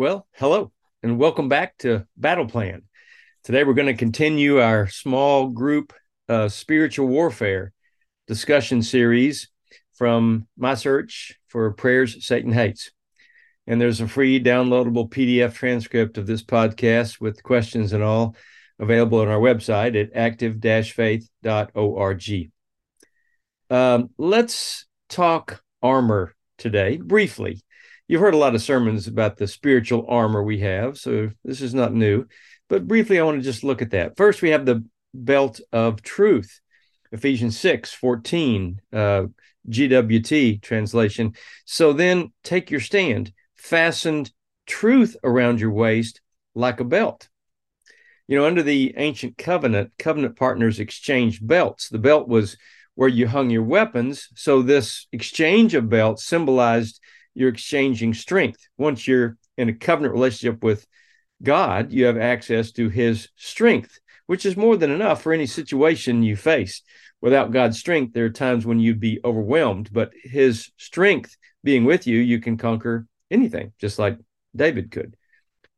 Well, hello, and welcome back to Battle Plan. Today, we're going to continue our small group uh, spiritual warfare discussion series from my search for prayers Satan hates. And there's a free downloadable PDF transcript of this podcast with questions and all available on our website at active faith.org. Um, let's talk armor today briefly you've heard a lot of sermons about the spiritual armor we have, so this is not new. But briefly, I want to just look at that. First, we have the belt of truth, Ephesians 6 14, uh, GWT translation. So then take your stand, fastened truth around your waist like a belt. You know, under the ancient covenant, covenant partners exchanged belts. The belt was where you hung your weapons. So this exchange of belts symbolized you're exchanging strength. Once you're in a covenant relationship with God, you have access to his strength, which is more than enough for any situation you face. Without God's strength, there are times when you'd be overwhelmed, but his strength being with you, you can conquer anything, just like David could.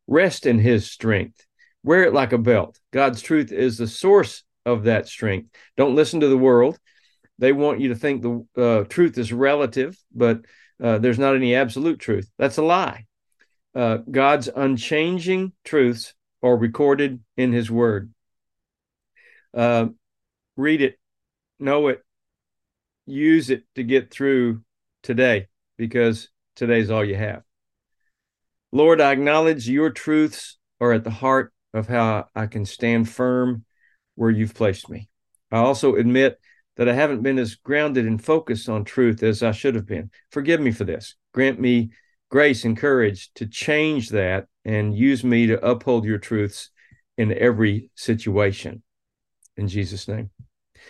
Rest in his strength. Wear it like a belt. God's truth is the source of that strength. Don't listen to the world. They want you to think the uh, truth is relative, but uh, there's not any absolute truth. That's a lie. Uh, God's unchanging truths are recorded in His Word. Uh, read it, know it, use it to get through today because today's all you have. Lord, I acknowledge your truths are at the heart of how I can stand firm where you've placed me. I also admit that I haven't been as grounded and focused on truth as I should have been. Forgive me for this. Grant me grace and courage to change that and use me to uphold your truths in every situation. In Jesus' name.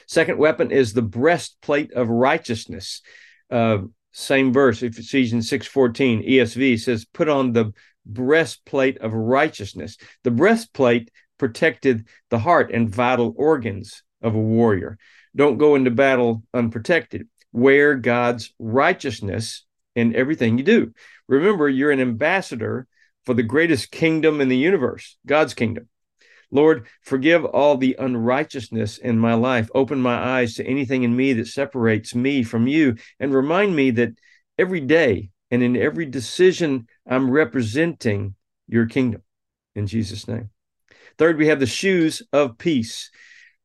Second weapon is the breastplate of righteousness. Uh, same verse, Ephesians 6:14, ESV says, put on the breastplate of righteousness. The breastplate protected the heart and vital organs of a warrior. Don't go into battle unprotected. Wear God's righteousness in everything you do. Remember, you're an ambassador for the greatest kingdom in the universe, God's kingdom. Lord, forgive all the unrighteousness in my life. Open my eyes to anything in me that separates me from you, and remind me that every day and in every decision, I'm representing your kingdom. In Jesus' name. Third, we have the shoes of peace.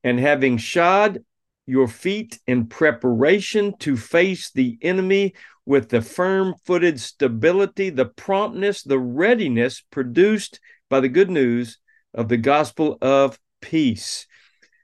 And having shod your feet in preparation to face the enemy with the firm footed stability, the promptness, the readiness produced by the good news of the gospel of peace.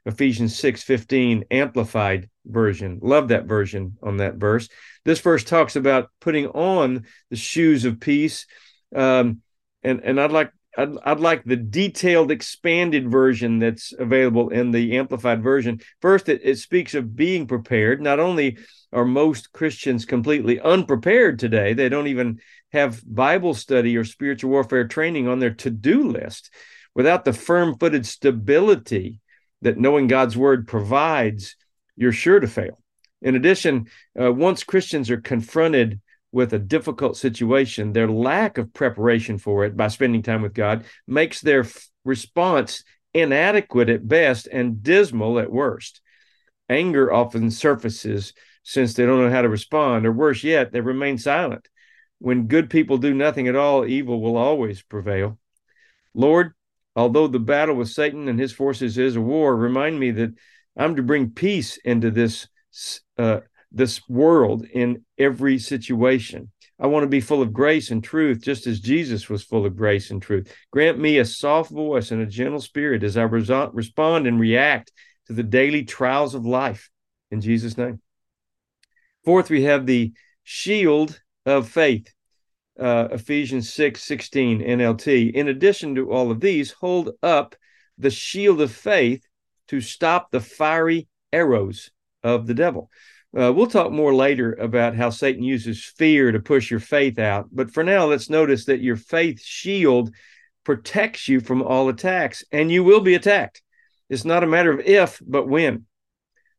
Ephesians 6 15, amplified version. Love that version on that verse. This verse talks about putting on the shoes of peace. Um, and, and I'd like I'd, I'd like the detailed expanded version that's available in the amplified version. First it, it speaks of being prepared. Not only are most christians completely unprepared today they don't even have bible study or spiritual warfare training on their to-do list. Without the firm-footed stability that knowing god's word provides you're sure to fail. In addition uh, once christians are confronted with a difficult situation, their lack of preparation for it by spending time with God makes their f- response inadequate at best and dismal at worst. Anger often surfaces since they don't know how to respond, or worse yet, they remain silent. When good people do nothing at all, evil will always prevail. Lord, although the battle with Satan and his forces is a war, remind me that I'm to bring peace into this uh, this world in every situation. I want to be full of grace and truth, just as Jesus was full of grace and truth. Grant me a soft voice and a gentle spirit as I respond and react to the daily trials of life. In Jesus' name. Fourth, we have the shield of faith. Uh, Ephesians 6 16 NLT. In addition to all of these, hold up the shield of faith to stop the fiery arrows of the devil. Uh, we'll talk more later about how Satan uses fear to push your faith out. But for now, let's notice that your faith shield protects you from all attacks, and you will be attacked. It's not a matter of if, but when.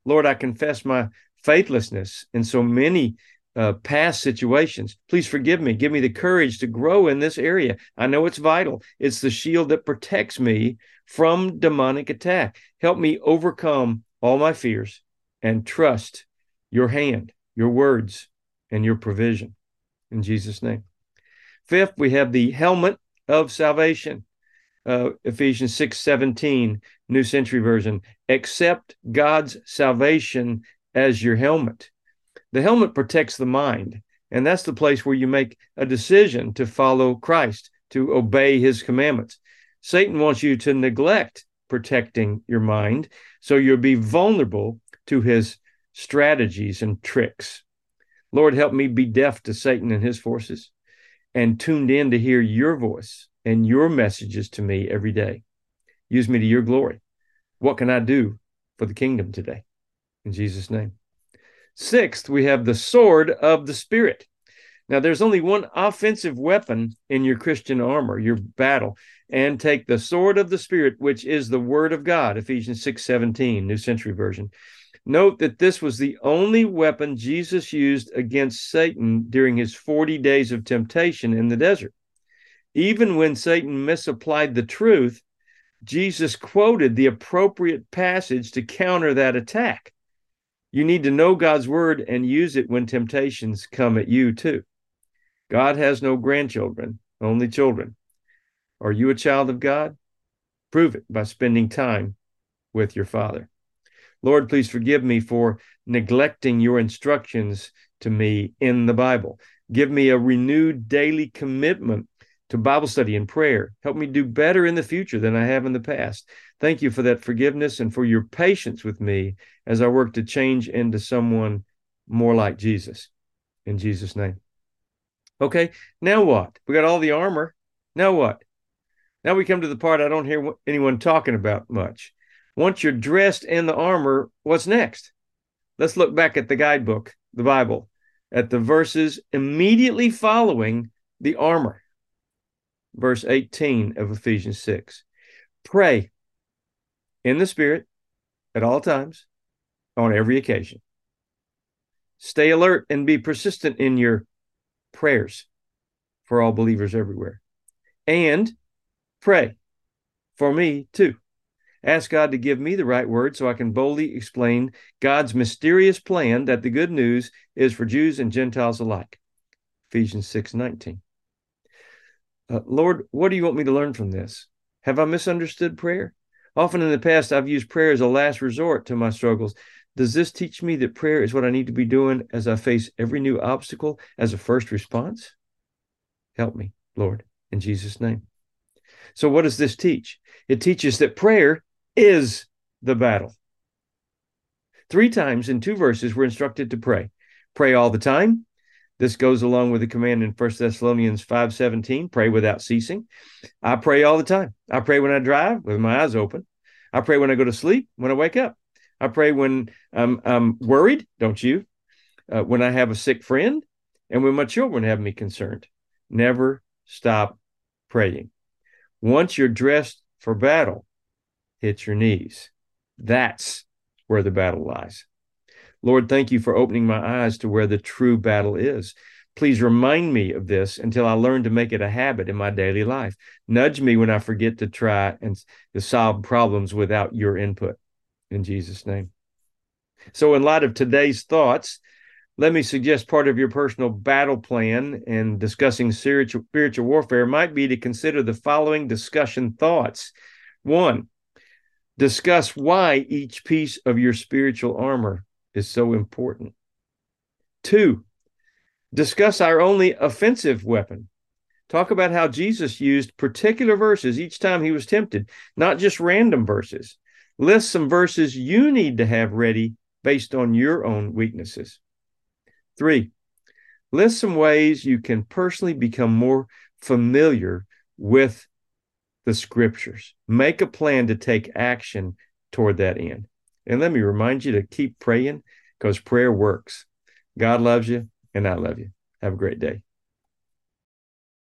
Lord, I confess my faithlessness in so many uh, past situations. Please forgive me. Give me the courage to grow in this area. I know it's vital. It's the shield that protects me from demonic attack. Help me overcome all my fears and trust your hand, your words, and your provision. In Jesus' name. Fifth, we have the helmet of salvation. Uh, Ephesians 6 17, New Century Version. Accept God's salvation as your helmet. The helmet protects the mind, and that's the place where you make a decision to follow Christ, to obey his commandments. Satan wants you to neglect protecting your mind, so you'll be vulnerable to his strategies and tricks. Lord, help me be deaf to Satan and his forces and tuned in to hear your voice and your messages to me every day. Use me to your glory. What can I do for the kingdom today? In Jesus' name. Sixth, we have the sword of the Spirit. Now, there's only one offensive weapon in your Christian armor, your battle, and take the sword of the Spirit, which is the word of God, Ephesians 6 17, New Century Version. Note that this was the only weapon Jesus used against Satan during his 40 days of temptation in the desert. Even when Satan misapplied the truth, Jesus quoted the appropriate passage to counter that attack. You need to know God's word and use it when temptations come at you, too. God has no grandchildren, only children. Are you a child of God? Prove it by spending time with your Father. Lord, please forgive me for neglecting your instructions to me in the Bible. Give me a renewed daily commitment to Bible study and prayer. Help me do better in the future than I have in the past. Thank you for that forgiveness and for your patience with me as I work to change into someone more like Jesus. In Jesus' name. Okay, now what? We got all the armor. Now what? Now we come to the part I don't hear anyone talking about much. Once you're dressed in the armor, what's next? Let's look back at the guidebook, the Bible, at the verses immediately following the armor verse 18 of Ephesians 6. Pray in the Spirit at all times, on every occasion. Stay alert and be persistent in your prayers for all believers everywhere. And pray for me too. Ask God to give me the right word so I can boldly explain God's mysterious plan that the good news is for Jews and Gentiles alike. Ephesians 6 19. Uh, Lord, what do you want me to learn from this? Have I misunderstood prayer? Often in the past, I've used prayer as a last resort to my struggles. Does this teach me that prayer is what I need to be doing as I face every new obstacle as a first response? Help me, Lord, in Jesus' name. So, what does this teach? It teaches that prayer is the battle. Three times in two verses, we're instructed to pray. Pray all the time, this goes along with the command in 1 Thessalonians 5:17, pray without ceasing. I pray all the time. I pray when I drive with my eyes open. I pray when I go to sleep, when I wake up. I pray when I'm, I'm worried, don't you? Uh, when I have a sick friend and when my children have me concerned. Never stop praying. Once you're dressed for battle, hit your knees. That's where the battle lies. Lord, thank you for opening my eyes to where the true battle is. Please remind me of this until I learn to make it a habit in my daily life. Nudge me when I forget to try and to solve problems without your input. In Jesus' name. So, in light of today's thoughts, let me suggest part of your personal battle plan in discussing spiritual, spiritual warfare might be to consider the following discussion thoughts. One, discuss why each piece of your spiritual armor is so important. Two, discuss our only offensive weapon. Talk about how Jesus used particular verses each time he was tempted, not just random verses. List some verses you need to have ready based on your own weaknesses. Three, list some ways you can personally become more familiar with the scriptures. Make a plan to take action toward that end. And let me remind you to keep praying because prayer works. God loves you, and I love you. Have a great day.